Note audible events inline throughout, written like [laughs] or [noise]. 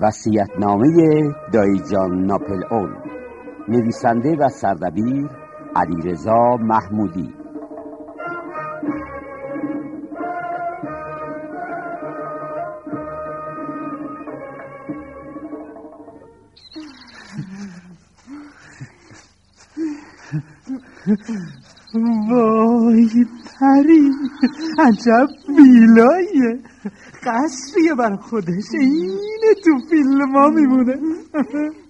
وسیعتنامه دایجان ناپل اون. نویسنده و سردبیر علیرضا محمودی. وای پری عجب ویلاییه قصریه بر خودش. اینه تو فیلم ها میمونه.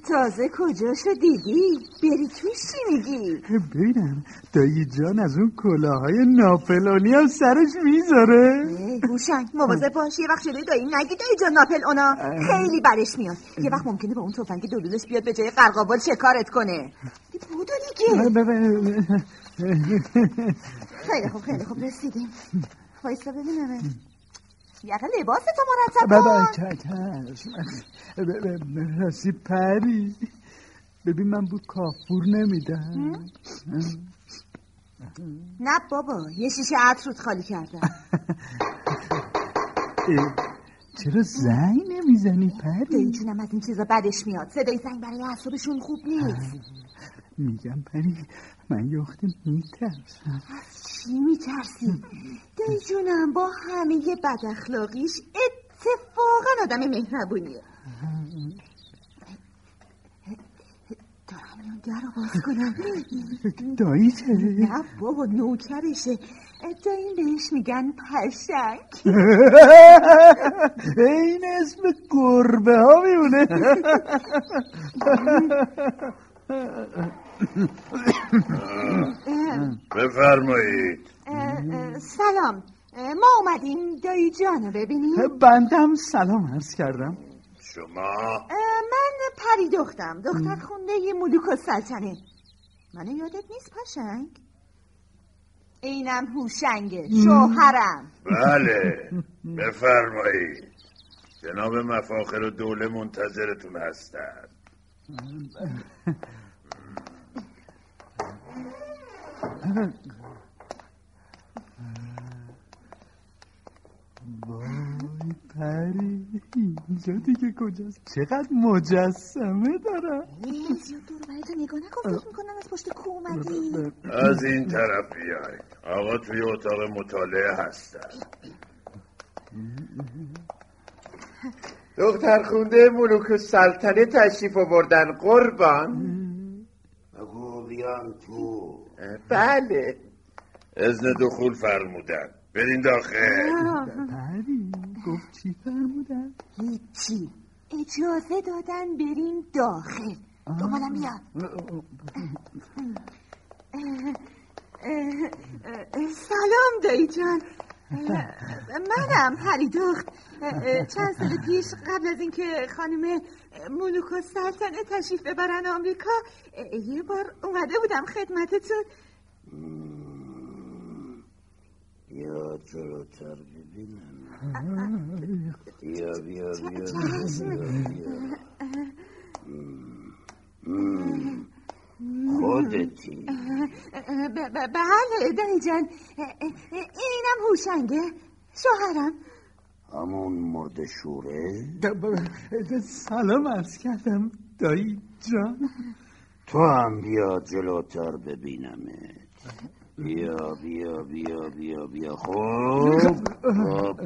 تازه کجاشو دیدی؟ بری توش چی میگی؟ ببینم. دایی جان از اون کلاهای ناپلونی هم سرش می‌ذاره. گوشنگ مواظب باش. یه وقت شده دایی نگی دایی جان ناپل اونا خیلی برش میاد. یه وقت ممکنه با اون توفنگ دلولش بیاد به جای قرقابال شکارت کنه. بودو دیگه خیلی خوب خیلی خوب رسیدیم. وایسا ببینم یقه لباس تو مرتب کن. راستی پری. ببین من بود کافور نمیدم. نه بابا یه شیشه عطر خالی کردم. چرا زنگ نمی‌زنی پری؟ جونم از این چیزا بدش میاد. صدای زنگ برای اعصابشون خوب نیست. میگم پری من یه وقتی میترسم. از چی میترسی؟ دایی جونم با همه بد اخلاقیش اتفاقا آدم مهربونیه. دارم در رو باز کنم. دایی چه؟ نه بابا نوکرشه. دایی بهش میگن پشنگ این اسم گربه ها میونه [laughs] بفرمایید. سلام. ما اومدیم دایی جانو ببینیم. بندم سلام عرض کردم. شما؟ من پری دختم دختر خونده یه ملوک و سلطنه. منو یادت نیست پاشنگ؟ اینم هوشنگه شوهرم. بله. بفرمایید. جناب مفاخر و دوله منتظرتون هستند [laughs] وای پری اینجا دیگه کجاست چقدر مجسمه دارم زیاد دور برای تو نگاه نکن فکر می‌کنم از پشت کو اومدی از این طرف بیاید آقا توی اتاق مطالعه هستن. دختر خونده ملوک سلطنه تشریف آوردن قربان. بگو بیان تو. بله. ازن دخول فرمودن. برین داخل. پری گفت چی فرمودن؟ هیچی. اجازه دادن بریم داخل. دومالم بیاد سلام دایی جان. منم پری دخت. چند سال پیش قبل از اینکه خانم ملوک و سلطنه تشریف ببرن آمریکا یه بار اومده بودم خدمتتون. بیا جلوتر ببینم. بیا بیا بیا خودتی. بله دایی جان. اینم هوشنگه. شوهرم. همون مرد شوره؟ سلام عرض کردم دایی جان. تو هم بیا جلوتر ببینمت. بیا بیا بیا بیا بیا. خوب خب.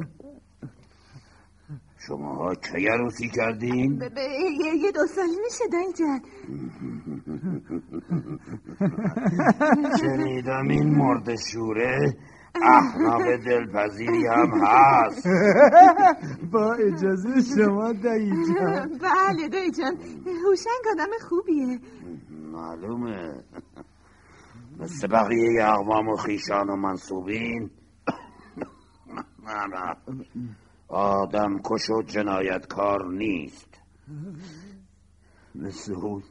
شماها کی عروسی کردین؟ یه دو سال میشه دایی جان. [laughs] شنیدم این مرد شوره؟ احناق دلپذیری هم هست. [laughs] با اجازه شما دایی جان. [laughs] بله دایی جان. هوشنگ آدم خوبیه. معلومه. مثل بقیه اقوام و خیشان و منصوبین. نه نه آدم کش و جنایتکار نیست. مثل اون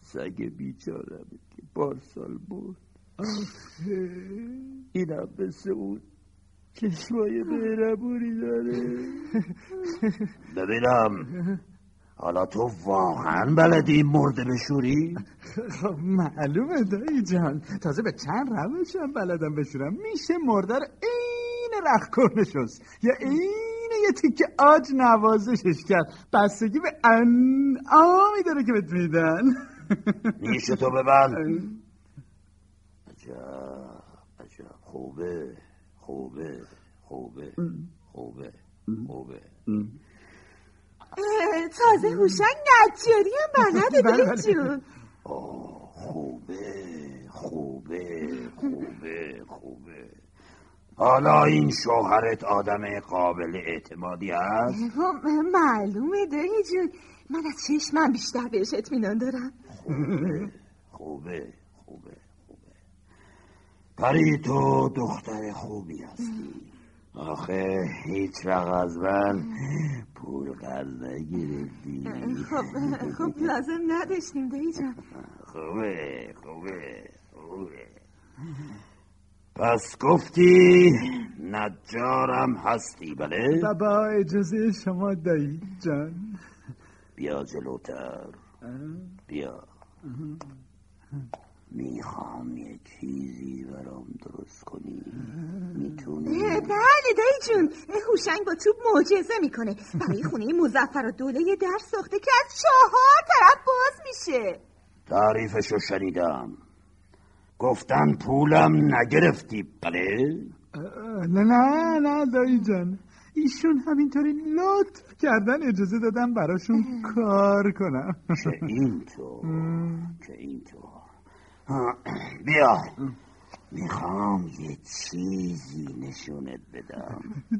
سگ بیچاره که پارسال بود. اینم مثل اون چشمای مهربونی داره. ببینم حالا تو واقعا بلدی مرده بشوری؟ خب معلومه دایی جان. تازه به چند روش هم بلدم بشورم. میشه مرده رو رخ کنشست یا عین یه تیکه آج نوازشش کرد. بستگی به انعامی داره که بهت میدن. نیش تو ببند. عجب عجب. خوبه خوبه خوبه خوبه خوبه. تازه هوشنگ نجاری هم بلده بله، بله. جون. آه خوبه خوبه خوبه خوبه. حالا این شوهرت آدم قابل اعتمادی است خب، معلومه دایی جون. من از چشمم بیشتر بهش اطمینان دارم. خوبه خوبه خوبه. خوبه پری تو دختر خوبی هستی. آخه هیچ وقت از من پول قرض نگرفتی. خب خب لازم نداشتیم دایی جان خوبه خوبه خوبه. پس گفتی نجارم هستی بله؟ و با اجازه شما دایی جان. بیا جلوتر. بیا. می‌خوام یه چیزی برام درست کنی. می‌تونی؟ بله دایی جون. هوشنگ با توپ معجزه می‌کنه. برای خونه مزفر و دوله یه در ساخته که از چهار طرف باز میشه. تعریفشو شنیدم. گفتن پولم نگرفتی بله؟ نه نه نه دایی جان. ایشون همینطوری لطف کردن اجازه دادم براشون کار کنم. که اینطور که اینطور بیا. می‌خوام یه چیزی نشونت بدم. [clears throat]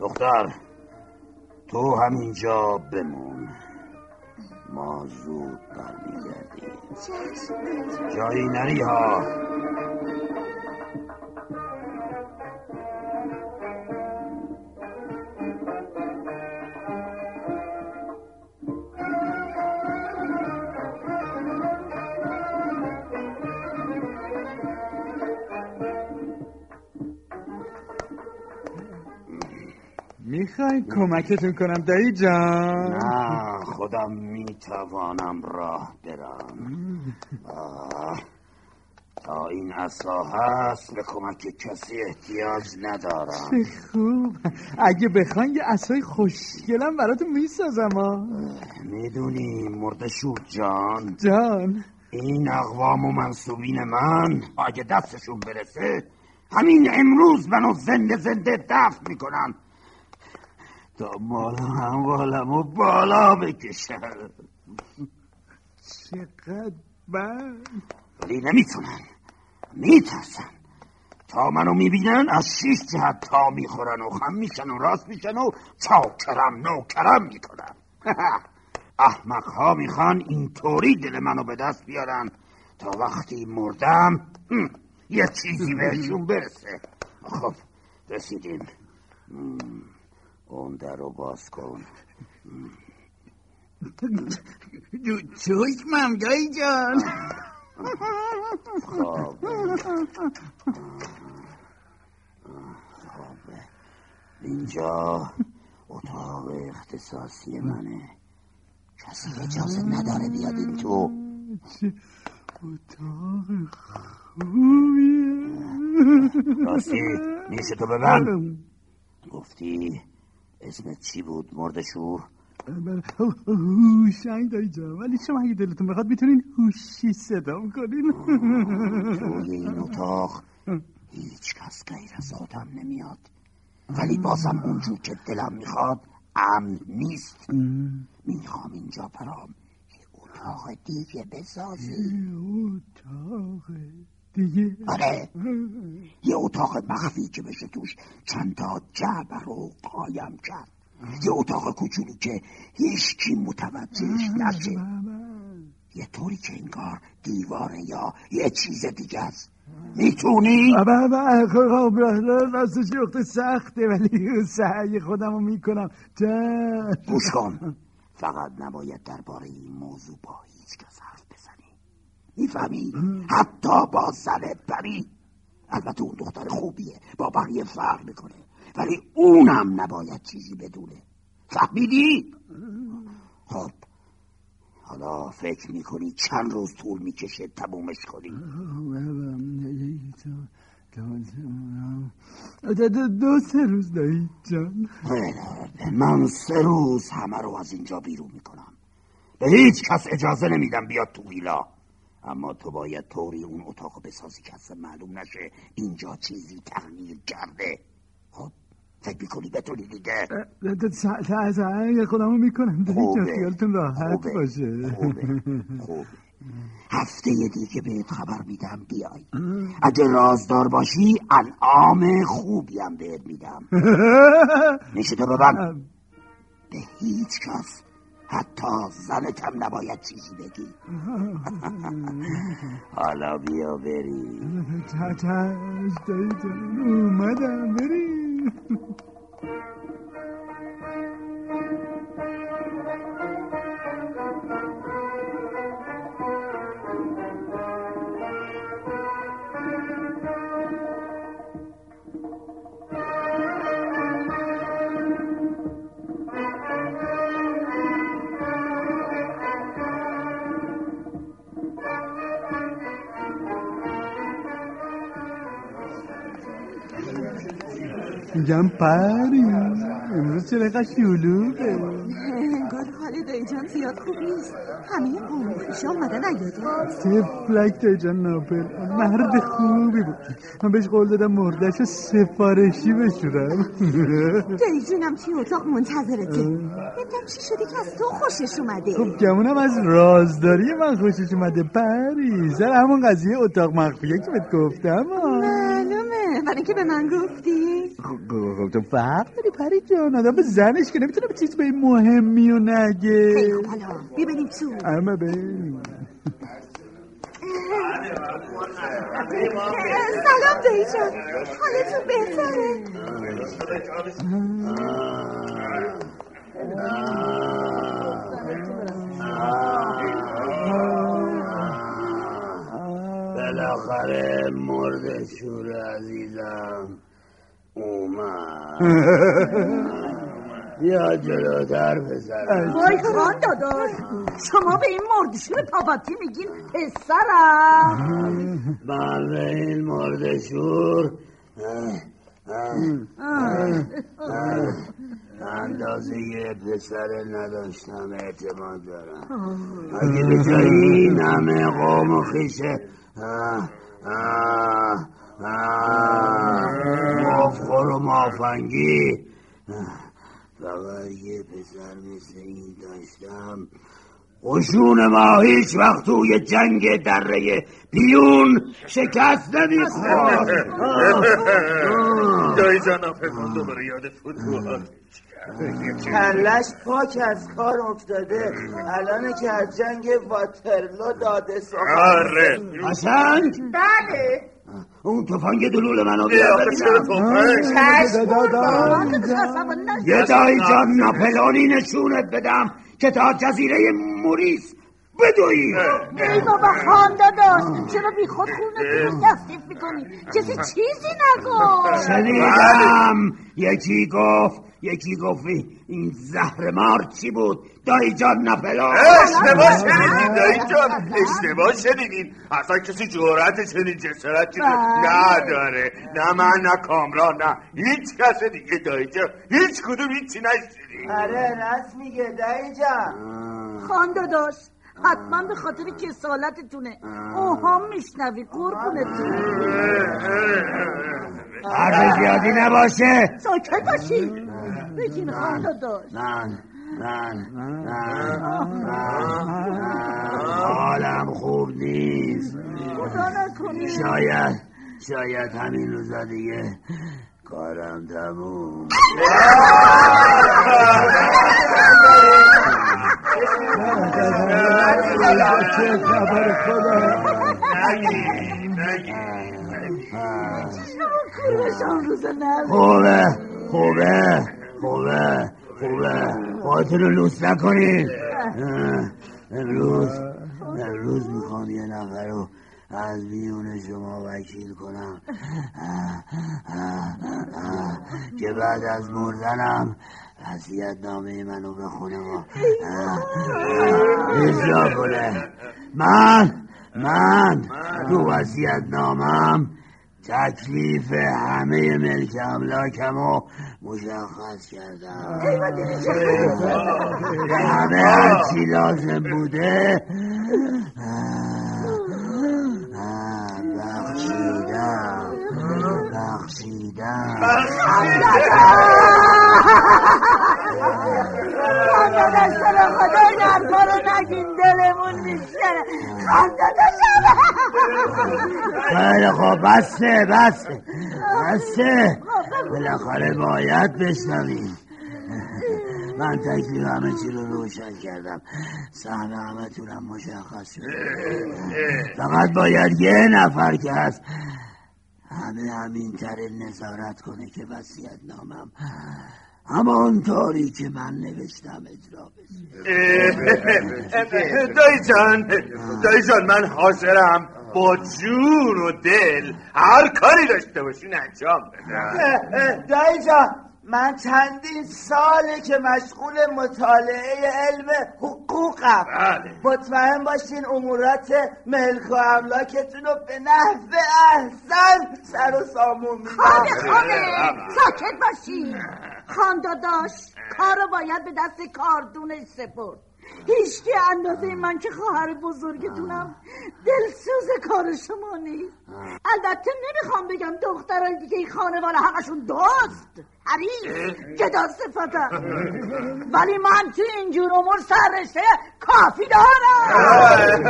دختر تو همینجا بمون. ما زود برمیگردیم. جایی نری ها می‌خواین کمکتون کنم دایی جان نه خودم می‌توانم راه برم. آه، تا این عصا هست به کمک کسی احتیاج ندارم. چه خوب. اگه بخواین یه اصای خوشگلم براتون می‌سازم ها می‌دونی مردشور جان. جان. این اقوام و منصوبین من اگه دستشون برسه همین امروز منو زنده زنده دفن می‌کنن. تا مال اموالم و بالا بکشن چقدر بد. ولی نمی‌تونن. میترسن. تا منو می‌بینن از شیش جهت تا می‌خورن و خم میشن و راست میشن و چاکرم نوکرم می‌کنن. [laughs] احمق ها می‌خوان اینطوری دل منو به دست بیارن. تا وقتی مردم هم، یه چیزی بهشون برسه. خب رسیدیم. هم، اون در رو باز کن. چشمم دایی جان. خب. خب. اینجا اتاق اختصاصی منه. کسی اجازه نداره بیاد این تو. اتاق خوبیه. راستی نیشه تو ببند. گفتی اسمت چی بود مردشور بله. هوشنگ دایی جان ولی شما اگه دلتون بخواد می‌تونین هوشی صدام کنین. توی این اتاق. هیچ کس غیر از خودم نمیاد. ولی بازم اونجور که دلم می‌خواد امن نیست. می‌خوام اینجا برام یه اتاق دیگه بسازی اتاق. دیگه. آره. یه اتاق مخفی که بشه توش چند تا جعبه رو قایم کرد. یه اتاق کوچولو که هیچکی متوجهش نشه. یه طوری که انگار دیواره یا یه چیز دیگه است. می‌تونی؟ بابا خب راستش وقت سخته ولی سعی خودم رو می‌کنم. گوش کن. فقط نباید درباره این موضوع با هیچ کس می‌فهمی؟ حتی با زنت پری. البته اون دختر خوبیه. با بقیه فرق می‌کنه. ولی اونم نباید چیزی بدونه. فهمیدی؟ خب. حالا فکر می‌کنی چند روز طول می‌کشه تمومش کنی؟ دو, سه روز دایی جان. من سه روز همه رو از اینجا بیرون می‌کنم. به هیچ کس اجازه نمیدم بیاد تو ویلا. اما تو باید طوری اون اتاق بسازی که اصلا معلوم نشه اینجا چیزی تغییر کرده. خب فکر می‌کنی بتونی دیگه؟ سعی خودمو می‌کنم دیگه. خیالتون راحت. باشه. خوبه خوبه. هفته دیگه بهت خبر میدم بیای. اگه رازدار باشی انعام خوبی هم بهت میدم. [laughs] نشده ببن به هیچ کس حتی زنتم نباید چیزی بگی. [laughs] حالا بیا جان اومدم بریم. میگم پری. امروز چرا اینقدر شلوغه؟ انگار حال دایی جان زیاد خوب نیست. همه قوم خوشا اومدن ایاده تفلک دایی جان ناپل مرد خوبی بود. من بهش قول دادم مردش سفارشی بشورم. دایی جونم توی اتاق منتظرته. نمی‌دونم چی شده که از تو خوشش اومده. خب گمونم از رازداری من خوشش اومده پری. سر همون قضیه اتاق مخفیه که بهت گفتم. ها. معلومه برای اینکه به من گفتی؟ خب خب تو فرق داری پری جان. آدم به زنش که نمی‌تونه به چیز به این مهمی و نگه. خیلی خوب حالا بیا بریم تو اما بریم سلام دایی جان. حالتون بهتره؟ بالاخره مرد شور عزیزم اومد. [laughs] یا جلوتر پسرم وای خان داداش شما به این مردشور پاپاتی میگین پسرم. [laughs] من به این مرد شور اندازه یه پسر نداشتم اعتماد دارم. اگه این همه قوم و خیشه مفخور و مافنگی فقط یه پسر مثل این داشتم قشون ما هیچ وقت توی جنگ دره پیون شکست نمی‌خورد دایی جان آفرمان دوباره یاد فوتبال کلش پاک از کار افتاده. الان که از جنگ واترلو داده سخن آره. قشنگ بله. اون تفنگ دلول منو بیا ببینم یه دایی جان ناپلونی نشونت بدم. که تا جزیره موریس بدوی! ای بابا خان داداش چرا بی خود خونتون تصدیف می‌کنی؟ کسی چیزی نگفت. شنیدم یکی گفت یکی گفت این زهر مار چی بود؟ دایی جان ناپلون اشتباه شنیدین دایی جان اشتباه شنیدین. اصلا کسی جورت چنین جسارتی رو نداره. نه من نه کامران نه. هیچ کس دیگه دایی جان. هیچ کدوم هیچی نشنیدین. آره راست میگه دایی جان. خان داداش. حتما به خاطر کسالتتونه. اوهام میشنوی قربونتون. حرف زیادی نباشه ساکت باشی. بگین خان داداش من من حالم خوب نیست. خدا شاید شاید همین روزا دیگه کارم تموم [laughs] خوبه خوبه خوبه خوبه خودتون رو لوس نکنین امروز امروز می‌خوام یه نفر رو از میون شما وکیل کنم که بعد از مردنم وسیعت نامه منو بخونه و اجرا کنه من من تو وسیعت نامم تکلیف همه ملک املاکمو مشخص کردم. همه هرچی لازم بوده. بخشیدم. بخشیدم. خاندادش تو خدا این حرفا رو نگین دلمون میشه خاندادشم خیلی خوب بسته بسته بسته. بالاخره باید بشنویم. من تکلیف همه چی رو روشن کردم. سهم همه تونم مشخص شد. فقط باید یه نفر که هست. همه همین طور نظارت کنه که وسیعت نامم همانطوری که من نوشتم اجرا بشه. دایی جان دایی جان من حاضرم با جون و دل هر کاری داشته باشین انجام بدم. دایی جان من چندین ساله که مشغول مطالعه علم حقوقم. بله. مطمئن باشین امورات ملک و املاکتون رو به نحو احسن سر و سامون خانه میدم خانه ساکت باشی خانداداش کارو باید به دست کاردونش سپرد. هیچ که اندازه من که خواهر بزرگتونم. دلسوز کار شما نیست. البته نمی‌خوام بگم دخترای دیگه این خانواده همشون دوست حریف. جدا صفتم. ولی من تو اینجور امور سررشته کافی دارم.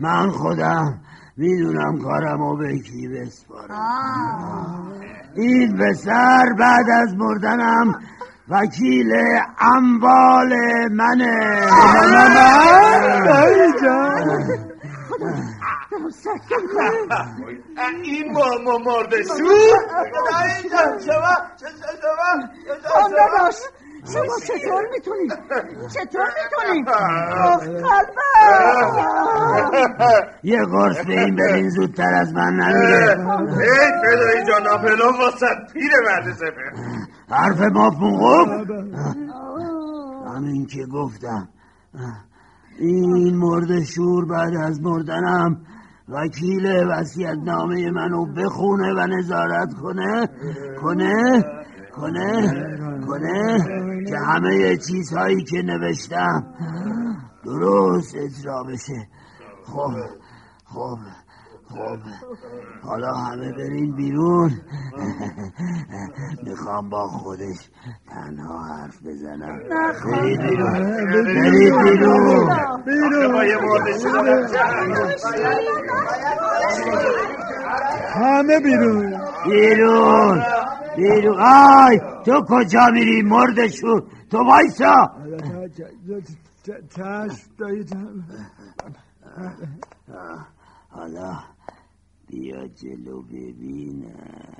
من خودم می‌دونم کارمو به کی بسپارم. این پسر بعد از مردنم وکیل اموال منه. کنم این با ما مرده شو؟ شما چطور می‌تونید؟ چطور می‌تونید؟ یه قرص به این بدین زودتر از من نمیره. ای فدایی جان آپلون واسد پیر مرد سفر حرف ما خوب؟ همین که گفتم. این مرد شور بعد از مردنم وکیل وسیعت نامه منو بخونه و نظارت کنه کنه کنه کنه که همه چیزهایی که نوشتم درست اجرا بشه. خب خب. خب حالا همه برین بیرون. می‌خوام با خودش تنها حرف بزنم. برید بیرون. برید بیرون. همه بیرون. بیرون. بیرون. آی تو کجا میری مردشون تو وایسا. چشم دایی حالا بیا جلو ببینم.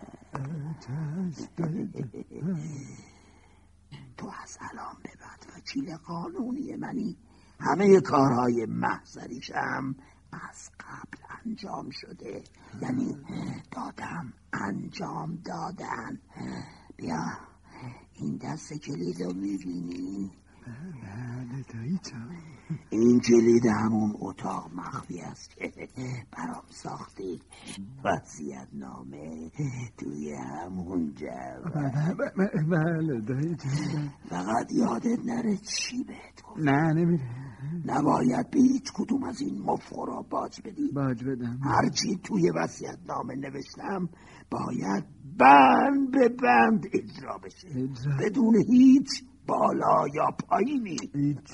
تو از الان به بعد وکیل قانونی منی. همه کارهای محضریشم از قبل انجام شده. یعنی دادم انجام دادن. بیا این دست کلید رو می‌بینی بله دایی جان. این کلید همون اتاق مخفی است که برام ساختی. وسیعت نامه توی همون جو بله بله دایی جان فقط یادت نره چی بهت گفت نه نمیره نباید به هیچ کدوم از این مفخورا باج بدی. باج بدم. هرچی توی وسیعت نامه نوشتم باید بند به بند اجرا بشه. بدون هیچ بالا یا پایینی؟ هیچ.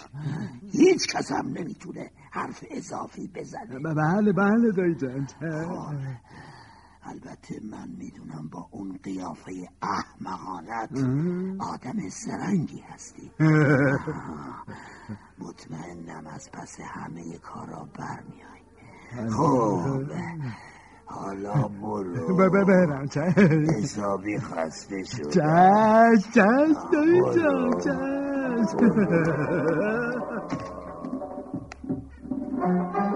هیچ کس هم نمی‌تونه حرف اضافی بزنه. بله بله دایی جان. خب. البته من می‌دونم با اون قیافه احمقانت آدم سرنگی هستی. مطمئنم از پس همه کارا برمیای خب. حالا برو. برم حسابی خسته شد چشم چشم دایی جان [laughs]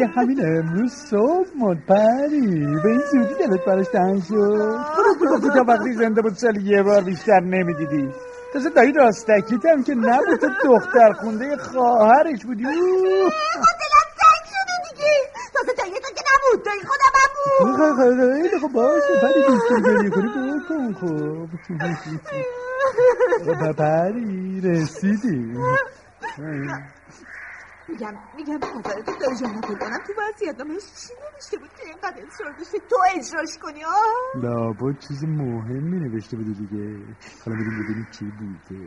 که همین امروز صبح مرد پری. به این زودی دلت براش تنگ شد. می‌گفتی تا وقتی زنده بود سالی یه بار بیشتر نمی‌دیدی. تازه دایی راستکیت هم که نبود تو دختر خونده خواهرش بودی. دلم تنگ شده دیگه. تازه دایی تو که نبود. دایی خودم هم بود. خب خب باشه. پری دوست گریه کنی؟ بکن خب. پری رسیدی. میگم میگم تو دایی جان نپل کنم تو وضعیت. نامش چی نوشته بود که اینقدر اصرار داشته تو اجراش کنی. آه. لابد چیز مهمی نوشته بوده دیگه. حالا میریم ببینیم چی بوده.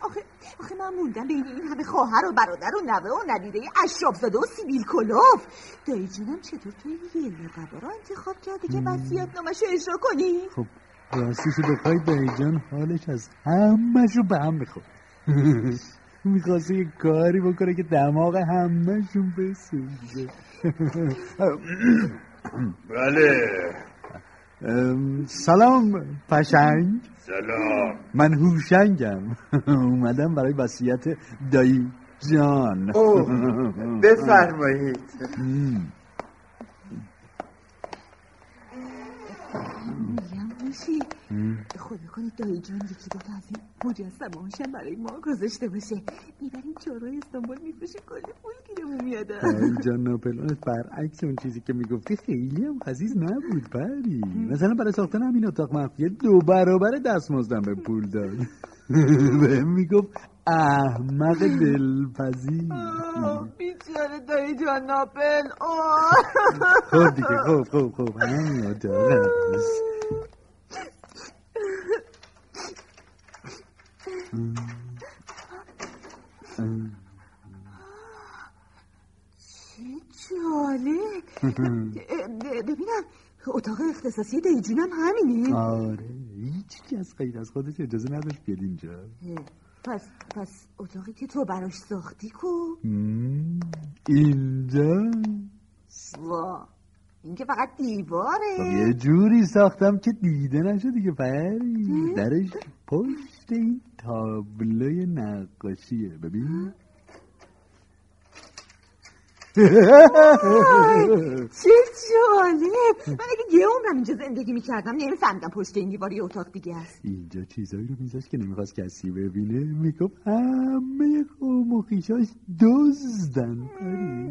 آخه آخه من موندم. بین این همه خواهر و برادر و نوه و ندیده اشرافزاده و سیبیل کلاف دایی جانم چطور تو این یه لقبا را انتخاب کرده که وصیت نامش اجرا کنی؟ خب راستشو بخوای دایی جان حالش از همهشو به هم می‌خواد می‌خواسته یه کاری بکنه که دماغ همهشون بسوزه. [coughs] بله. ام، سلام پشنگ. سلام. من هوشنگم. [laughs] اومدم برای وصیت دایی جان. اوه بفرمایید. میگم خدا کنید دایی جان یکی دوتا از این مجسمه هاشم برای ما گذاشته باشه. می‌بریم چهارای استانبول میفروشیم کلی پول گیرمون میاده دایی جان ناپلونت. برعکس اون چیزی که می‌گفتی خیلی هم خزیز نبود پری مثلا برای ساختن همین اتاق مخفیه دو برابر دستمزدم به پول داد. [laughs] بهم می‌گفت احمق دلپذیر. بیچاره دایی جان ناپل. خب دیگه خب خب خب. همین اتاق هست چه جالب. ببینم اتاق اختصاصی دایی جونم همینه. آره هیچ کس غیر از خودش اجازه نداشت بیاد اینجا. پس پس اتاقی که تو براش ساختی کو؟ اینجا؟ وا. این که فقط خب دیواره یه جوری ساختم که دیده نشه دیگه پری. درش پشت این تابلوی نقاشیه. ببین. [laughs] چه جالب. من اگه یه عمرم اینجا زندگی می‌کردم نمیفهمیدم پشت این دیوار یه اتاق دیگه است. اینجا چیزایی رو میذاشت که نمی‌خواست کسی ببینه. می‌گفت همه قوم و خیشاش دزدن.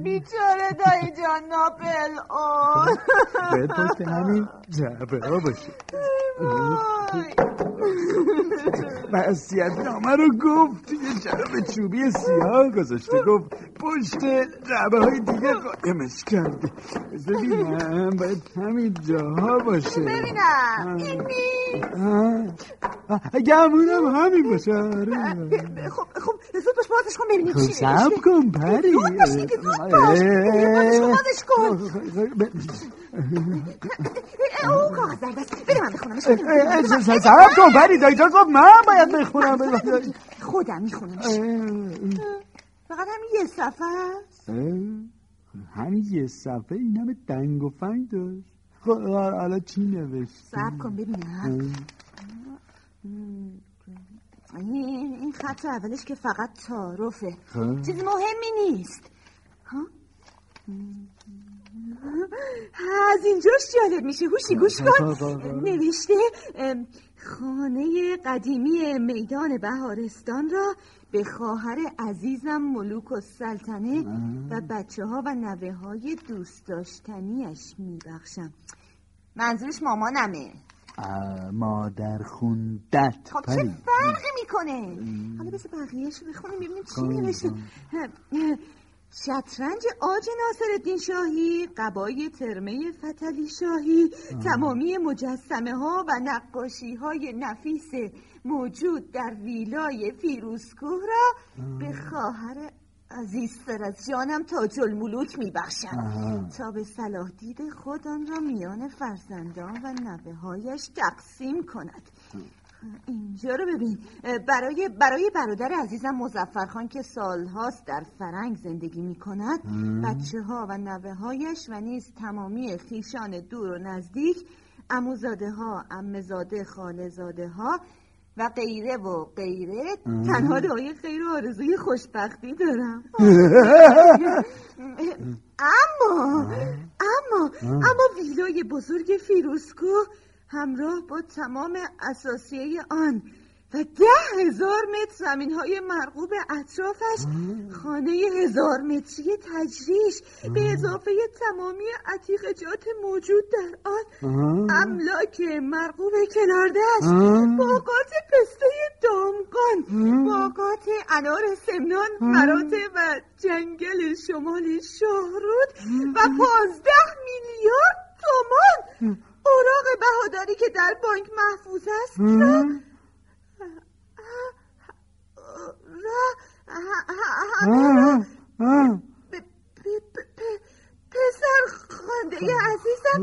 بیچاره دایی جان ناپل آه باید پشت همین جعبه ها باشه. وصیت نامه رو گفت. یه جعبه چوبی سیاه گذاشته. گفت پشت جعبه های دیگه قایمش کرده ببینم باید همین جاها باشه. ببینم. این گمونم همین باشه. آره. خب خب زود باش بازش کن ببینیم خب چی سب نوشته کن پری. زود باش دیگه، زود باش. بازش کن او کاغذ در دست. بده من بخونمش سب کن پری. دایی جان گفت من باید بخونم. خودم میخونمش فقط همین یه صفحه اه، همین یه صفحه این همه دنگ و فنگ داشت. خب حالا چی نوشت صبر کن ببینم این این خط اولش که فقط تعارفه. چیزی مهمی نیست. ها؟ از اینجاش جالب میشه. هوشی گوش کن. نوشته خانه قدیمی میدان بهارستان را به خواهر عزیزم ملوک و سلطنه و بچه ها و نوه های دوست داشتنیش میبخشم. منظورش مامانمه. مادر خوندت. خب چه فرقی می‌کنه؟ حالا بذار بقیهش رو بخونیم ببینیم چی نوشته [laughs] شطرنج آج ناصر شاهی قبای ترمه فتلی شاهی تمامی مجسمه ها و نقاشی های نفیس موجود در ویلای فیروزکوه را به خواهر عزیز از جانم تاج الملوک میبخشم تا به صلاح دید خود آن را میان فرزندان و نوه هایش تقسیم کند. اینجا رو ببین. برای برای برادر عزیزم مزفرخان که سالهاست در فرنگ زندگی می کند بچه ها و نوه هایش و نیز تمامی خیشان دور و نزدیک اموزاده ها امزاده خالزاده ها و غیره و غیره. تنها دعای خیر و آرزوی خوشبختی دارم. [laughs] اما اما اما ویلای بزرگ فیروسکو همراه با تمام اساسیه آن و ده هزار متر زمین های مرغوب اطرافش خانه هزار متری تجریش. به اضافه تمامی عتیقجات موجود در آن املاک مرغوب کناردش باغات پسته دامگان باغات انار سمنان هراته و جنگل شمال شاهرود و پانزده میلیارد تومان. اوراق بهاداری که در بانک محفوظ است. را پسر خانده عزیزم.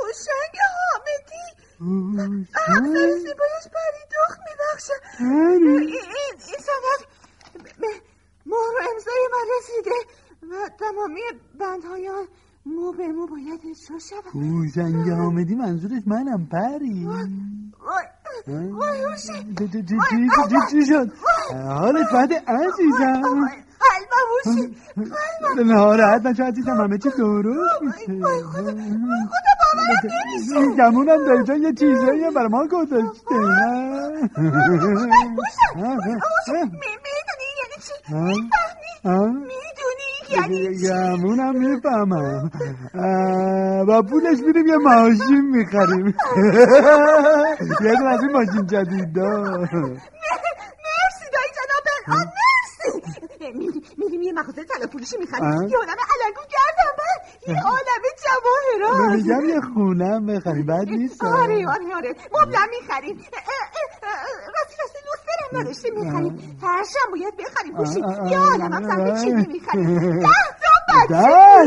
اوشنگ حامدی. همسر زیبایش پریدخت میبخشم این سند مهر امضای من رسیده و تمامی بندهای آن مو به مو باید اجرا شود. اوشنگ حامدی منظورش منم پری. شد حالت بعد عزیزم. قلبم حسین قلبم ناراحت نشو عزیزم همه چی درست میشه. خدا باورم گمونم دایی جان یه چیزایی برای ما گذاشته می‌دونی یعنی چی؟ می‌فهمی؟ می‌دونی یعنی می‌فهمم. با پولش میریم یه ماشین می‌خریم. یه دون از این ماشین جدید مرسی دایی جناب. مرسی. میریم یه مغازه طلا فروشی می‌خریم. یه عالم علنگو گردم یه عالم جواهرات میگم یه خونم بخریم بعد نیست. آره آره آره. مبلم می‌خریم. راستی راستی. لوسفرم نداشته می‌خریم. فرشم باید بخریم. گوشی یه عالم هم سمت چینی می‌خریم ده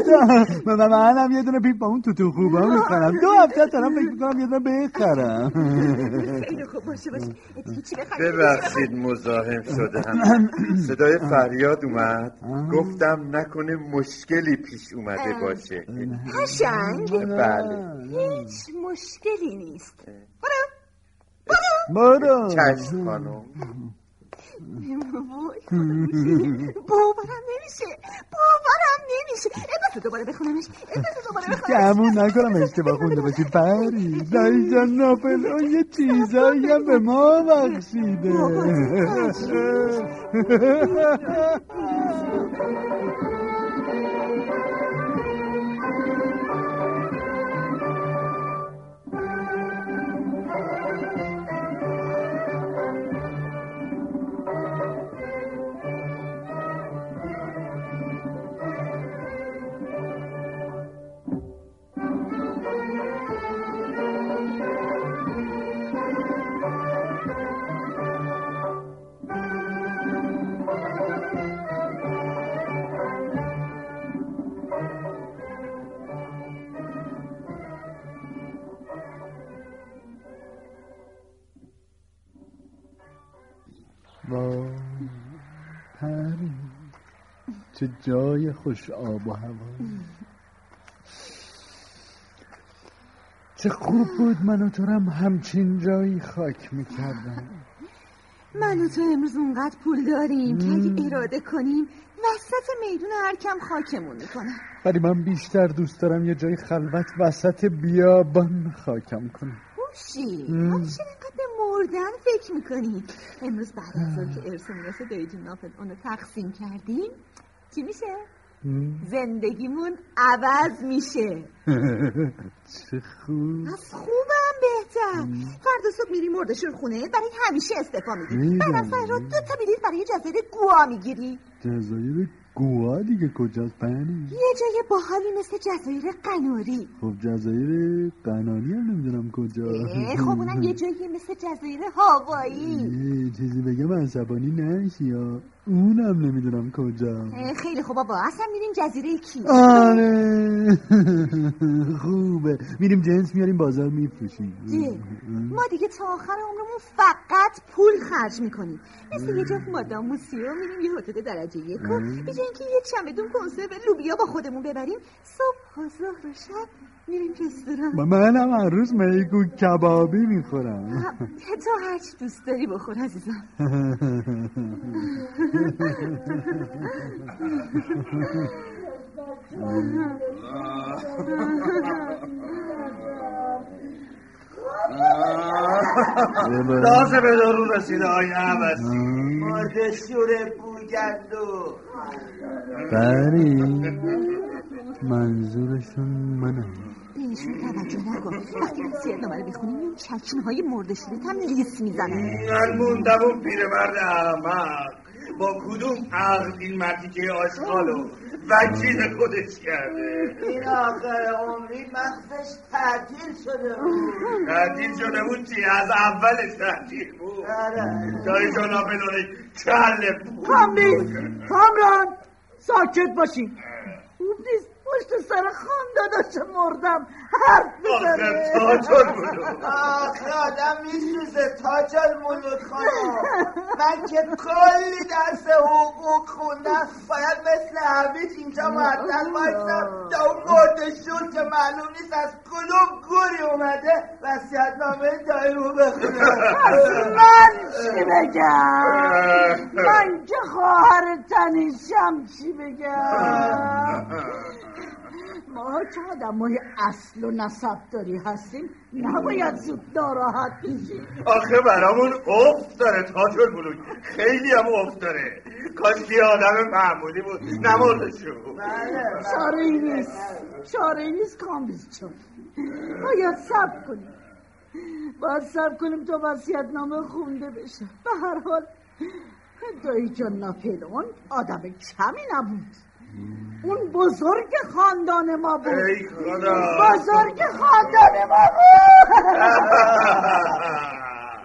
ده تا منم یه دونه پیپ با اون توتو خوبا می‌خرم. دو هفته دارم فکر می‌کنم یه دونه بخرم. [laughs] خیلی خوب. باشه باشه. [laughs] ببخشید مزاحم شدم [laughs] صدای فریاد اومد. گفتم نکنه مشکلی پیش اومده باشه. هشنگ بله. هیچ مشکلی نیست. برو. برو چشم خانم. باورم نمیشه. باورم نمیشه. بذار دوباره بخونمش بذار دوباره بخونمش. گمون نکنم اشتباه خونده باشی. پری دایی جان ناپل اون یه چیزایی هم به ما بخشیده. [laughs] چه جای خوش آب و هوا. چه خوب بود من و تو هم همچین جایی خاک می‌کردم. من و تو امروز اونقدر پول داریم که اگه اراده کنیم وسط میدون هر کم خاکمون می‌کنم ولی من بیشتر دوست دارم یه جای خلوت وسط بیابان خاکم کنم. خوشی چرا اینقدر به مردن فکر می‌کنی. امروز بعد از که ارث میراث دیجون ناپل اونو تقسیم کردیم چی میشه؟ زندگیمون عوض میشه. [laughs] چه خوب. از خوبم بهتر. فردا صبح میری مردشور خونه برای همیشه استعفا میدی. بعد از را دو تا بلیط برای جزایر گوا می‌گیری. جزایر گوا دیگه کجاست پنی؟ یه جای باحالی مثل جزایر قناری. خب جزایر قناری هم نمی‌دونم کجا. خب اونم یه جایی مثل جزایر هاوایی. چیزی بگم عصبانی نشی یا؟ اونم نمی‌دونم کجا. خیلی خوب بابا. اصلا میریم جزیره کی آره. [laughs] خوبه. میریم جنس میاریم بازار میفروشیم. ما دیگه تا آخر عمرمون فقط پول خرج می‌کنیم. مثل یه جا مادام موسیو میریم یه هتل درجه یک به جای اینکه یه چمدون کنسرو لوبیا با خودمون ببریم صبح و ظهر و شب میریم رستوران با منم هر روز میگو کبابی می‌خورم. تو هرچی دوست داری بخور عزیزم. تازه به دارو رسیده های عبسی مرد شور بوگندو بری منظورشون منم بهشون توجه نکن وقتی این سیرنامه رو بخونیم این چکمه های مرد شورت هم ریس می‌زنن من موندم اون پیرمرد احمق. با کدوم عقل این مردی که آشغالو وکیل خودش کرده؟ این آخر عمری مغزش تعطیل شده بود. تعطیل شده بود چی؟ از اولش تعطیل بود. آره. دایی جانا بلونه کله بود. کامران ساکت نیست پشت سر خان داداش مردم. حرف تاجر بود آخه آدم میسوزه. تاج الملوک خانم. [laughs] من که کلی درس حقوق خوندم. باید مثل حمید اینجا معطل باشم. تا اون مردشون که معلوم نیست از کدوم گوری اومده. وسیعت نامه دایمو بخونه. من چی بگم؟ من که خواهر تنیشم چی بگم؟ [laughs] ما که آدم های اصل و نسب داری هستیم؟ نباید زود ناراحت بشیم آخه برامون افت داره تاجر بلوک. خیلی هم افت داره. کاش یه آدم معمولی بود. نمرده شو چاره نیست. چاره نیست کامبیز چون. باید سب کنیم. باید سب کنیم تا وسیعت نامه خونده بشه. به هر حال دایی جان ناپلئون آدم کمی نبود. اون بزرگ خاندان ما بود. ای خدا. بزرگ خاندان ما بود.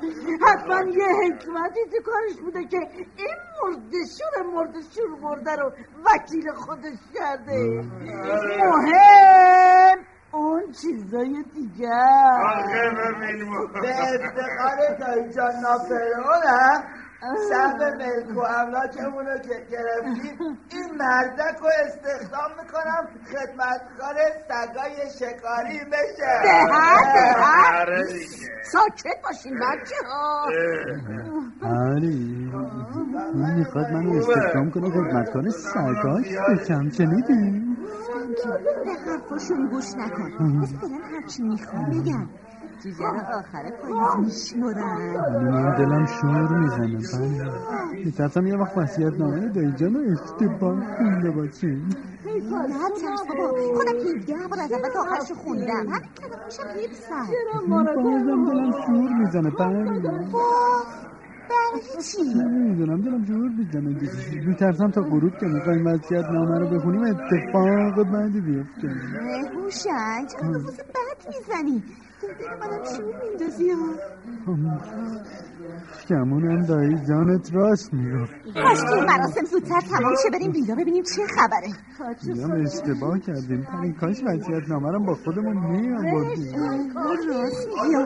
[laughs] حتما یه حکمتی تو کارش بوده که این مردشور مردشور مرده رو وکیل خودش کرده. مهم اون چیزای دیگه آخه ببین. به افتخار دایی جان شب ملک و املاکمون رو که گرفتیم این مردک رو استخدام می‌کنم خدمتکار سگای شکاری بشه. آره. ساکت باشین بچه ها. این می‌خواد منو استخدام کنه خدمتکار سگاش بشم شنیدی؟ به حرفاشون گوش نکن. بس برن هرچی می‌خوام. بگن جیجه آخر پاییز میشمرن. ولی من دلم شور می‌زنه میترسم یه وقت وسیعت نامه دایی جان رو اشتباه خونده باشیم نه ترس بابا. خودم 17 بار از اول تا آخرش خوندم. همین کلمه‌شم حیف سر بازم دلم شور می‌زنه بله برای چی؟ نمی‌دونم دلم شور می‌زنه. میترسم تا غروب که می‌خوایم وسیعت نامه رو بخونیم اتفاق بدی بیفته. هوشنگ چرا بد می‌زنی؟ منم میندازی کمونم دایی جانت راست می‌گفت. کاش که این مراسم زودتر تمام شه بریم بیلا ببینیم چه خبره. میگم اشتباه کردیم. پری کاش وسیعت نامه رو با خودمون میآوردیم راست میگی.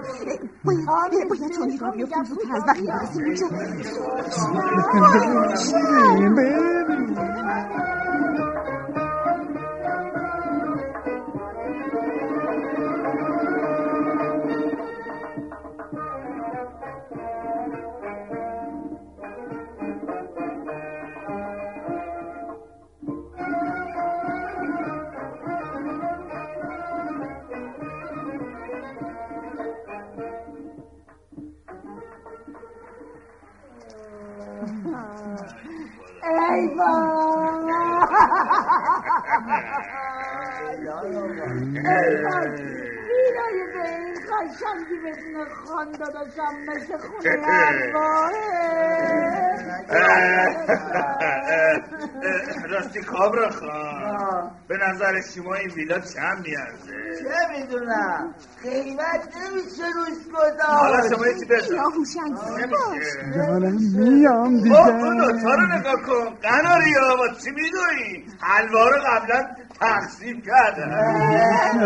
باید باید چون را بیفتیم زودتر از وقتی برسیم اونجا [laughs] بریم. بریم ای [laughs] ویرای به این قشنگی بدون خان داداشم مثل خونه راستی کابرا خان به نظر شما این ویلا چند میارزه؟ چه می‌دونم قیمت نمیشه روش حالا گذاشت شما یه چی بزن یا هوشنگ. باش نمیشه جانم میام خب اون دیگه دوتا رو نگاه کن. قناری ها با چی می‌دونی؟ حلوا رو قبلا تقسیم کردن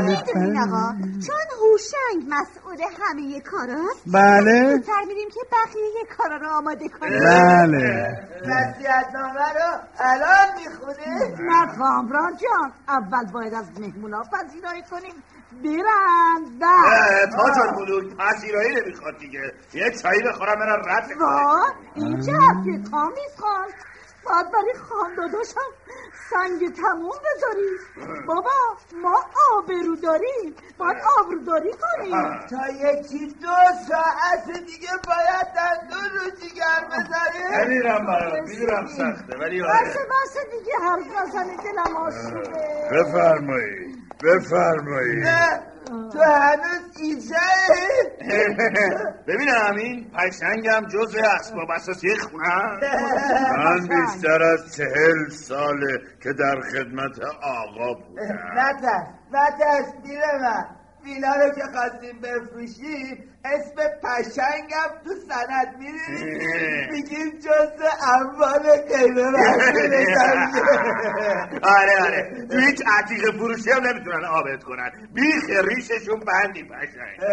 می‌دونین آقا چون هوشنگ مسئول همه کاراست بله. زودتر میریم که بقیه کارا رو آماده کنیم. بله. وسیعت نامه رو الان می‌خونه نه کامران جان اول باید از مهمونا پذیرایی کنیم. برن اه، تاج الملوک پذیرایی نمی‌خواد دیگه. یه چایی بخورم برم رد وا این چه حرفی تامیز خان باید برای خانداداشم سنگ تموم بذاری. بابا ما آبرو داریم. باید آبروداری کنیم. تا یکی دو ساعت دیگه باید دندون رو جیگر بزنیم نمیرم برات می‌دونم سخته ولی آره. بسه بسه دیگه حرف نزنی دلم آشوبه بفرمایید بفرمایید تو هنوز اینجایی؟ [laughs] ببینم این پشنگم جز اسباب اساسی خونه من بیشتر از چهل ساله که در خدمت آقا بودم. نترس نترس دیره من. ویلا رو که خواستیم بفروشیم اسم پشنگم تو سند میریم میگیم جز اموال غیر آره آره. تو هیچ عتیق فروشی هم نمی‌تونن آبت کنن. بیخ ریششون بندی پشنگ.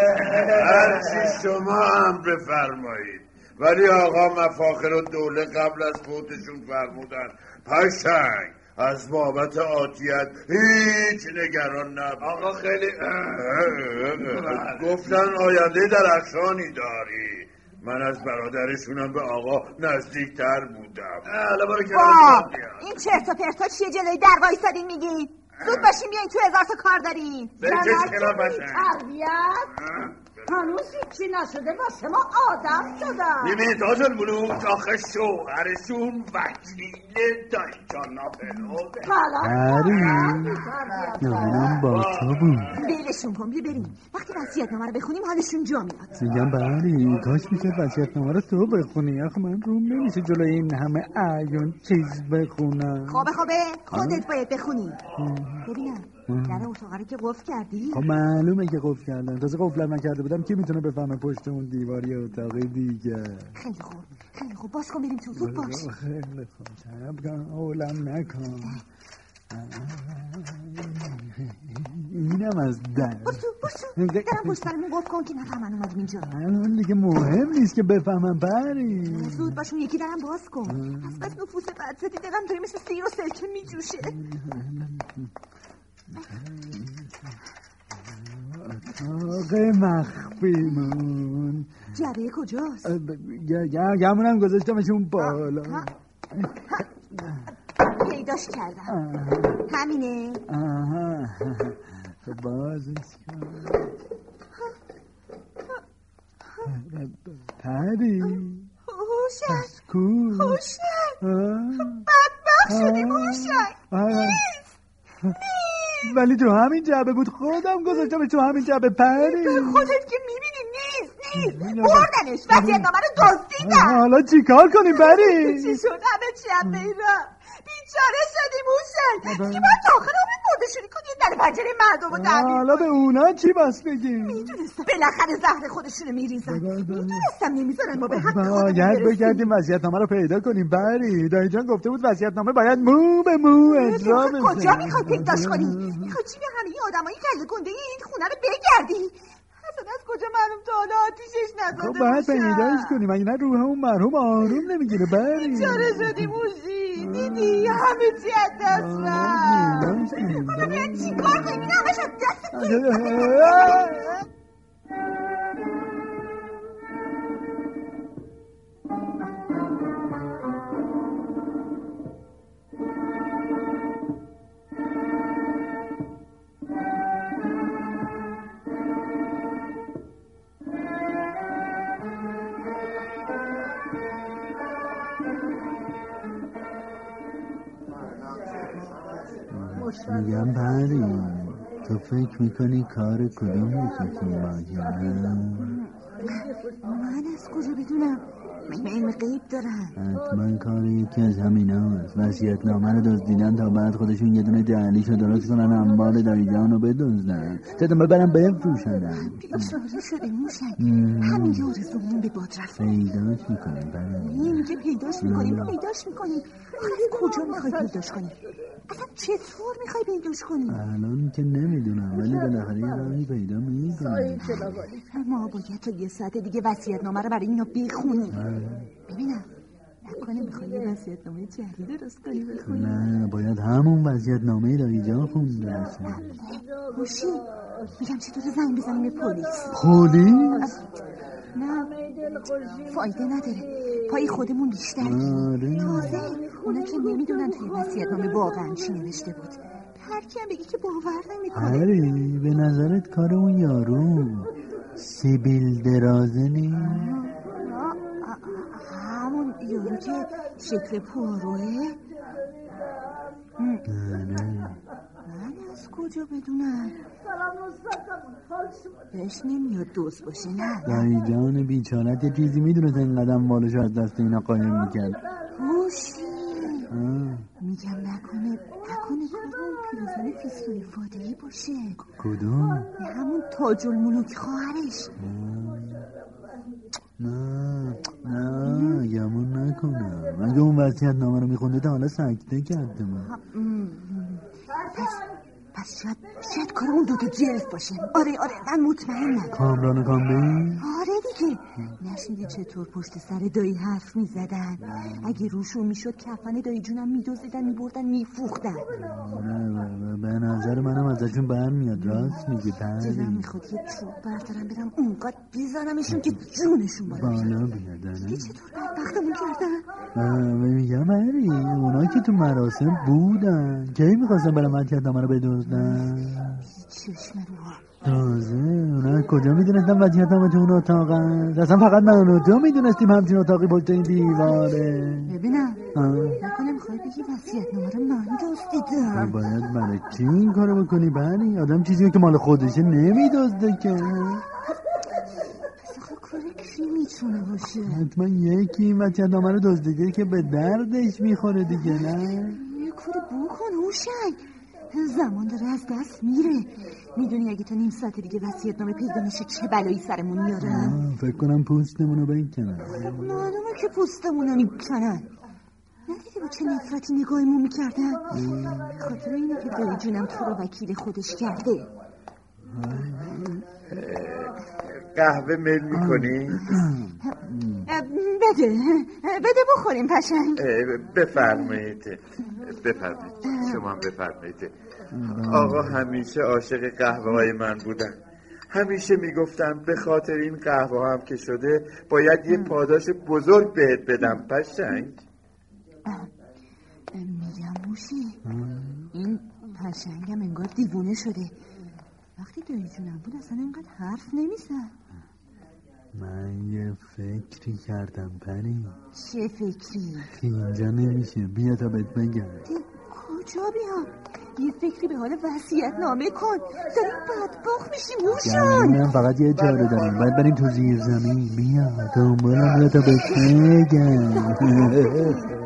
هرچی شما هم بفرمایید. ولی آقا مفاخر و دوله قبل از فوتشون فرمودن. پشنگ. از بابت آتیت هیچ نگران نباش آقا خیلی [laughs] گفتن آینده درخشانی داری. من از برادرشونم به آقا نزدیکتر بودم. حالا برو با کنار این چرت و پرتا چیه جلوی در وایسادین میگین زود باشین بیاین تو هزار تا کار داریم بریم چش کنار پشنگ تربیت هنوز هیچی نشده؟ واسه ما آدم شدن ببینید تاج الملوک آخه شوهرشون وکیل دایجان ناپلوده پری نامم با تو بود. ولشون کن بیا بریم. وقتی وصیت نامه رو بخونیم حالشون جا میاد. میگم بری کاش میشه وسیعت نامه رو تو بخونی. آخه من روم نمیشه جلوی این همه عیون چیز بخونم. خوبه خوبه. خودت باید بخونی. ببینم. در اتاق رو که قفل کردی؟ خب معلومه که قفل کردن. تازه قفل نکرده بودم. کی می‌تونه بفهمه پشت اون دیواری اتاق دیگه؟ خیلی خوب خیلی خوب. باز کن بریم تو زود باش. خیلی خوب. شب کن اولم نکن. اینم از در. باشو باشو. [laughs] درم پشت سرمون قفل کن که نفهمن اومدیم اینجا. الان دیگه مهم نیست که بفهمم پری. زود باش اون یکی درم باز کن. از بس نفوس بد زدی دلم داره مثل سیر و سرکه میجوشه. اتاق مخفیمون. جبه کجاست؟ گمونم گذاشتمشون بالا. ها. پیداش کردم. همینه؟ خب بازش کن پری. هوشنگ کو. هوشنگ بدبخت شدیم هوشنگ ولی تو همین جعبه بود. خودم گذاشتم تو همین جعبه. پری. خودت که می‌بینی نیست نیست. بردنش. وسیعت نامه رو دزدیدن. حالا چیکار کنیم پری؟ چی شد؟ همه چی هم بیرم بیچاره شدیم هوشنگ دیگه باید داخل در پنجره مردم رو تعمیر حالا به اونا چی بس بگیم؟ می‌دونستم. بالاخره زهر خودشونو میریزن. می‌دونستم نمی‌ذارن ما به حق باید. بگردیم وضعیتنامه رو پیدا کنیم. بری. دایی جان گفته بود وضعیتنامه باید مو به مو اجرا بشه کجا می‌خوای پیداش کنی؟ می‌خوای چی به همه این آدمایی گله گنده این خونه رو بگردی؟ اصلا از کجا معلوم تا حالا آتیشش نزده خب باید پیداش کنیم اگه نه روح اون مرحوم آروم نمی‌گیره؟ بری بیچاره شدی موشی دیدی؟ همه چی از دست رفت. حالا باید چی کار کنیم این همش از دست میگم پری تو فکر می‌کنی کار کدوم یکیتون من از کجا بدونم؟ من علم غیب دارم. حتما کار یکی از همین هاست. وسیعت نامه رو دزدیدن تا بعد خودشون یه دونه دهلیشو درست کنن اموال دایجان رو بدزدن. تدام ببرم بفروشنم؟ بیچاره شده موشک همین آرزومون به باد رفت. پیداش می‌کنیم پری میگه پیداش می‌کنیم پیداش می‌کنیم. کجا می‌خوای پیداش کنی؟ اصلا چطور می‌خوای پیداش کنی؟ الان که نمی‌دونم ولی بالاخره یه راهی پیدا می‌کنم. ما باید تا یه ساعت دیگه وصیت نامه رو برای اینا بخونیم. ببینم نکنه می‌خوای یه وصیت نامه جدید درست کنی بخونی؟ نه باید همون وضعیت نامه دایجان خونده باشه گوشی میگم چطور زنگ بزنیم به پلیس؟ پلیس؟ نه. فایده نداره. پای خودمون بیشتر. آره. تازه. اونا که نمی‌دونن توی وسیعت نامه واقعا چی نوشته بود. هرکی هم بگی که باور نمی‌کنه. هری به نظرت کار اون یارو. سیبیل درازه نی. همون یارو که شکل پاروه آره. من از کجا بدونم؟ بهش نمیاد دوست باشه نه. دایی جان بیچارت یه چیزی می‌دونست اینقدر مالشو از دست اینا قایم می‌کرد. هوشی. آه. میگم نکنه نکنه اون پیرزن فیسوی فادهی باشه. کدوم؟ همون تاج الملوک خواهرش. نه نه گمون نکنم. اگه اون وصیت نامه رو میخونده تا حالا سکته کرده من. پس پس شاید شاید کار اون دوتا جلف باشه. آره آره من مطمئنم. کامران کامبی آره دیگه. نشنیدی چطور پشت سر دایی حرف می‌زدن؟ اگه روشون می‌شد کفن دایی جونم میدوزیدن میبردن میفروختن. نه به نظر منم ازشون برمیاد راست میگه دلم پری می‌خواد یه چوب بردارم برم اونقدر بزنمشون که جونشون بالا بیاد. بالا بیادنه دیدی چطور بدبختمون کردن؟ میگم هری اونا که تو مراسم بودن. کی می‌خواستن برای وصیت نامه رو بدوزدن رو تازه اونا کجا می‌دونستن وصیت نامه تو اون اتاق هست اصلا فقط من و تو می‌دونستیم همچین اتاقی پشت این دیواره. ببینم. نکنه می‌خوای بگی نامه رو من دزدیدم باید برای چی این کارو بکنی بری آدم چیزی که مال خودشه نمیدزده که. کی می‌تونه باشه؟ حتما یکی این وصیت نامه رو دزدیده که به دردش می‌خوره دیگه نه؟ یه کاری بکن هوشنگ. زمان داره از دست میره. می‌دونی اگه تا نیم ساعت دیگه وسیعت نامه پیدا نشه چه بلایی سرمون میارن فکر کنم پوستمونو بکنن معلومه که پوستمونو می‌کنن. ندیدی با چه نفرتی نگاهمون می‌کردن؟ خاطر اینه که دایی جونم تو رو وکیل خودش کرده. قهوه میل می‌کنی؟ بده. بده بخوریم پشنگ بفرمایید. بفرمایید. شما هم بفرمایید. آقا همیشه عاشق قهوه های من بودن. همیشه می‌گفتم به خاطر این قهوه هم که شده باید یه پاداش بزرگ بهت بدم پشنگ میگم موشی این پشنگم انگار دیوونه شده. وقتی دایی جونم بود اصلا انقدر حرف نمیزن من یه فکری کردم پری. چه فکری؟ اینجا نمیشه. بیا تا بهت بگم. کجا بیام؟ یه فکری به حال وسیعت نامه کن. داریم بدبخ میشیم هوشان زمینم فقط یه جاره داریم. باید بریم تو زیر زمین. بیا دنبالم بیا تا بهت [laughs]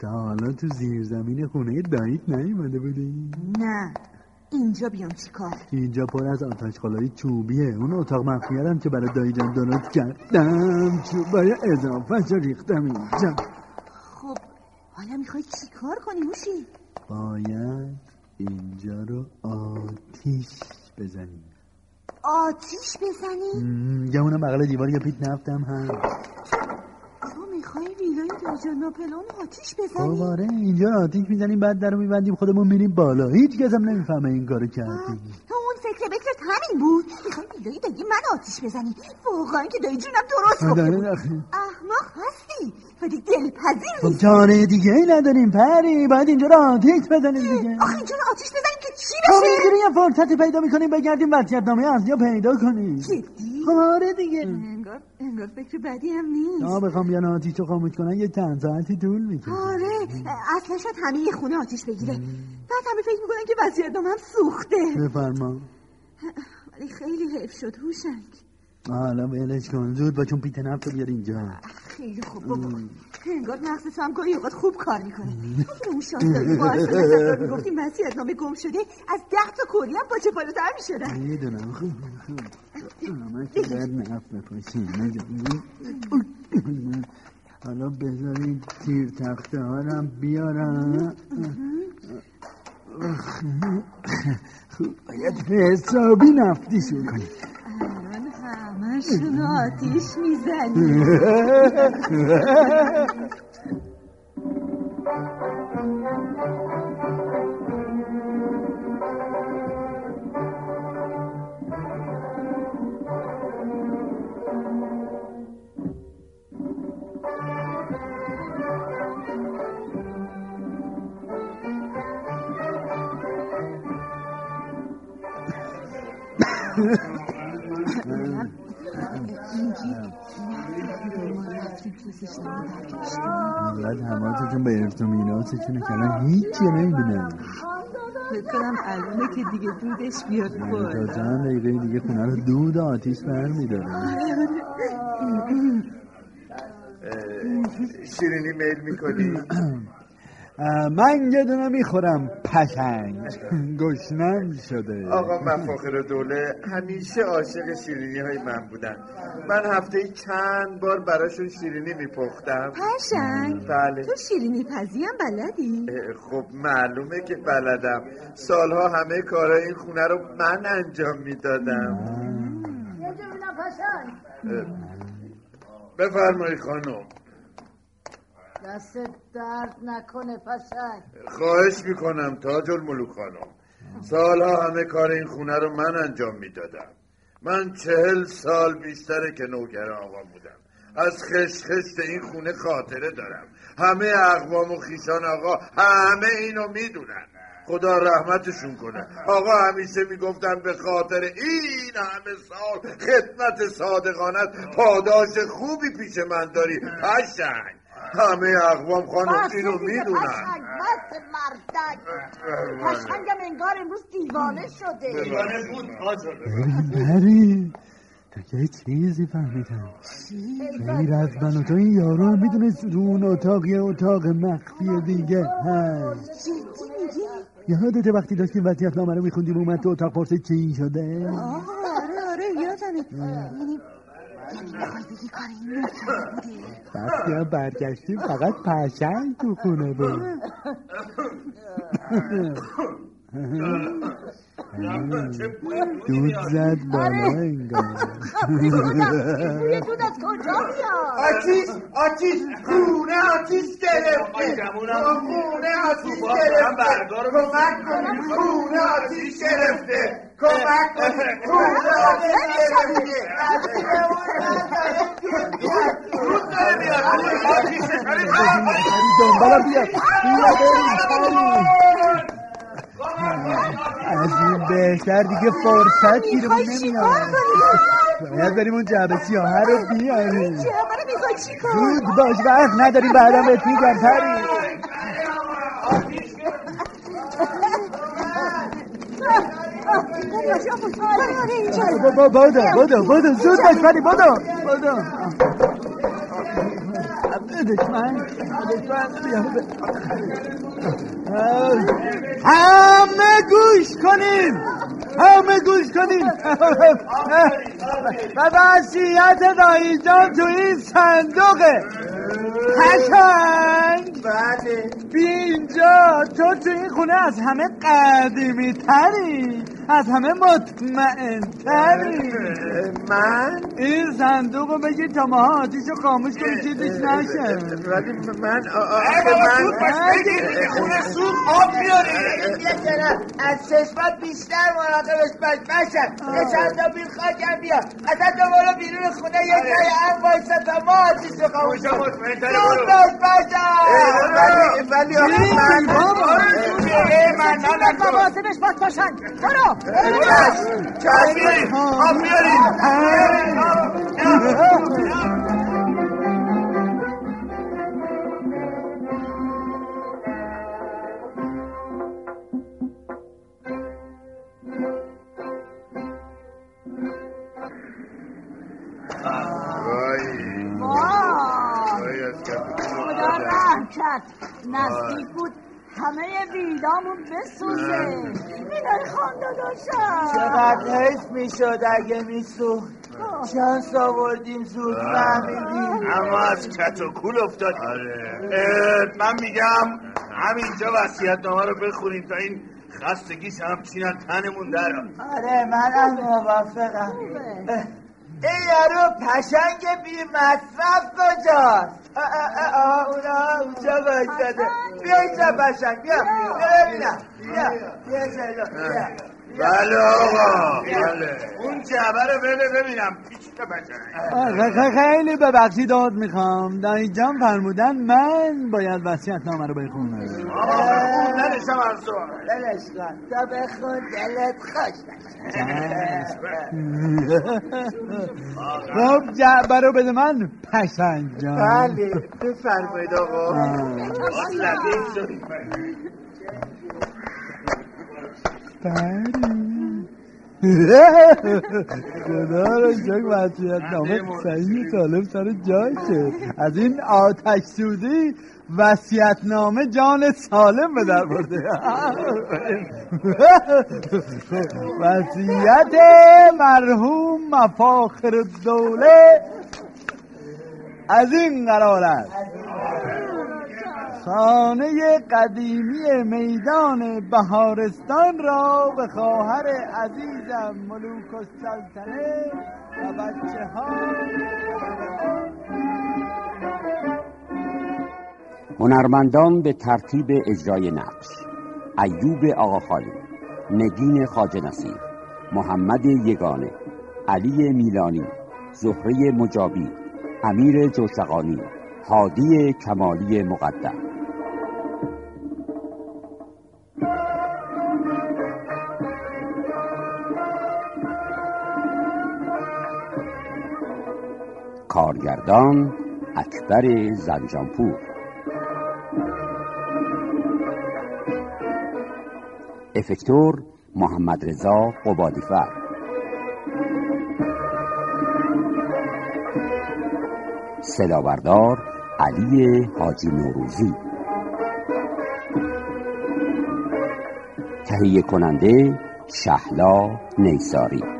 تا حالا تو زیر زمین خونه داییت نیومده بودی؟ نه. اینجا بیام چیکار اینجا پر از آتش خالای چوبیه. اون اتاق مخفیه هم که برای دایی جان درست کردم. چوبای اضافه ریختم اینجا. خب حالا می‌خوای چیکار کنی موشی؟ باید اینجا رو آتیش بزنیم. آتیش بزنی؟ میگم اونم بغل دیوار یه پیت نفتم هم می‌خوای ویلای دایجان ناپلون آتیش خب بزنی آره اینجا آتیش می‌زنیم بعد در رو میبندیم خودمون میریم بالا. هیچ کس هم نمی‌فهمه این کارو کردیم تو اون فکر بکرت همین بود. می‌خوای ویلای دایی من آتیش بزنی. واقعا که دایی جونم درست گفته احمق هستی. ولی دلپذیر خب نیست چاره دیگه ای نداریم پری. باید اینجا رو آتیش بزنیم دیگه. آخه اینجا رو آتیش بزنیم که چی خب بشه؟ اینجوری یه فرصتی پیدا می‌کنیم بگردیم وصیت نامه اصلی رو پیدا کنیم. جدی؟ خب آره دیگه. انگار انگار فکر بدی هم نیست. تا بخوام بیان آتیش رو خاموش کنن یه چند ساعتی طول می‌کشه. آره. اصلا شاید همه یه خونه آتیش بگیره. بعد همه فکر می‌کنن که وضعیت هم سوخته. بفرما. ولی خیلی حیف شد هوشنگ. حالا ولش کن. زود با چون پیت نفت رو بیار اینجا. خیلی خوب بابا. انگار مغز تو هم گاهی اوقات خوب کار می‌کنه. اگه اون شاهداری [laughs] با اصلا می‌گفتیم وسیعت نامه گم شده از ده تا کوری هم باچه بالاتر می‌شدن می‌دونم. خوب خوب همه که باید نفت بپاشیم. حالا بذارید تیر تخته ها رو بیارم. خوب باید حسابی نفتیشون کنیم. الان همشون آتیش می‌زنی. [laughs] اینقدر حماستون به ارتومیناتتونه که الان هیچی نمی‌بینم فکر کنم الانه که دیگه دودش بیاد تا بالا. چند دقیقه دیگه خونه رو دود آتیش برمیداره. شیرینی میل می‌کنی؟ [clears throat] من یه دونه می‌خورم. پشنگ. [laughs] گشنم شده. آقا مفاخر دوله همیشه عاشق شیرینی های من بودن من هفته چند بار براشون شیرینی میپختم. پشنگ؟ بله. تو شیرینی پزی هم بلدی؟ خب معلومه که بلدم. سالها همه کارهای این خونه رو من انجام می‌دادم. بفرمایید خانم. دست درد نکنه پشنگ. خواهش می‌کنم تاج الملوک خانم سالها همه کار این خونه رو من انجام می‌دادم. من چهل سال بیشتره که نوکر آقا بودم. از خشخشت این خونه خاطره دارم. همه اقوام و خیشان آقا همه اینو می‌دونن. خدا رحمتشون کنه. آقا همیشه می‌گفتن به خاطر این همه سال خدمت صادقانت پاداش خوبی پیش من داری. پشنگ. همه اقوام خانم اینو می‌دونن. بس مردک. پشنگم انگار امروز دیوانه شده. بری تا که چیزی فهمیدم؟ غیر از من و تو این یارو می‌دونست رو اون اتاق یه اتاق مخفی دیگه. هست؟ یادته وقتی داشتیم وضعیت نامه رو میخوندیم اومد تو اتاق پرسید چی شده؟ آه آره آره یادمه. وقتی هم برگشتیم فقط پشنگ تو خونه بود. دود زد بالا انگار. بوی دود از کجا میاد آتیش آتیش خونه آتیش گرفته. خونه آتیش گرفته. کمک کنید خونه آتیش گرفته. کمک کنید بیا بریم از این بهتر دیگه فرصت گیرمون نمیاد؟ باید بریم اون جعبه سیاهه رو بیاریم؟ زود باش وقت نداریم بعدا بهت میگم پری آره بادو بادو بادو زود باش پری بادو بادو دشمن دشمن بیا همه گوش کنین همه گوش کنین و وسیعت دایی جان تو این صندوقه پشنگ بله بی اینجا تو تو این خونه از همه قدیمی تری از همه مطمئن تری. من؟ این صندوق رو بگیر تا ماها آتیش رو خاموش کنی چیزیش نشه. ولی من من خونه سوخ آب بیاری. از چشمت بیشتر مراقبش باش باشم یه چند تا بیل خاکم بیا اصلا تو برو بیرون خونه یه جای هم بایستا تا ما آتیش رو خاموش کنیم. زود باش باشم ولی ولی آخه من. اه، من نه نکن مواظبش باش پشنگ برو. نزدیک همه ویلامون بسوزه. اینای خانداداشم چقدر حیف می‌شد اگه میسوخت. شانس آوردیم زود فهمیدیم. اما از کت و کول افتاد آره. من میگم همینجا وصیت نامه رو بخونیم تا این خستگیش همچین تنمون در آره منم موافقم. ای یارو پشنگ بی مصرف کجاست؟ آه اونا اونجا بایستده بیا اینجا پشنگ بیا. بیا. ببینم بیا. بیا. بیا بله آقا. بله. اون جعبه رو بده ببینم. پیچ خیلی ببخشید داد می‌خوام. دایی جان فرمودن من باید وسیعت نامه رو بخونم. خوندنشم ارزو بلش کن تا بخون دلت خوش خب جعبه رو بده من. پشنگ جان. بله. بفرمایید آقا. خدا رو شک وسیعت نامه صحیح سالم سر جاشه از این آتش سوزی وسیعت نامه جان سالم به در برده وسیعت مرحوم مفاخر دوله از این قرار است خانه قدیمی میدان بهارستان را به خواهر عزیزم ملوک السلطنه و بچه ها هنرمندان به ترتیب اجرای نقش ایوب آقاخالی نگین خاج نصیر محمد یگانه علی میلانی زهره مجابی امیر جوشقانی هادی کمالی مقدم. کارگردان اکبر زنجانپور. افکتور محمد رضا قبادیفر. صدابردار علی حاجی نوروزی. تهیه کننده شهلا نیساری.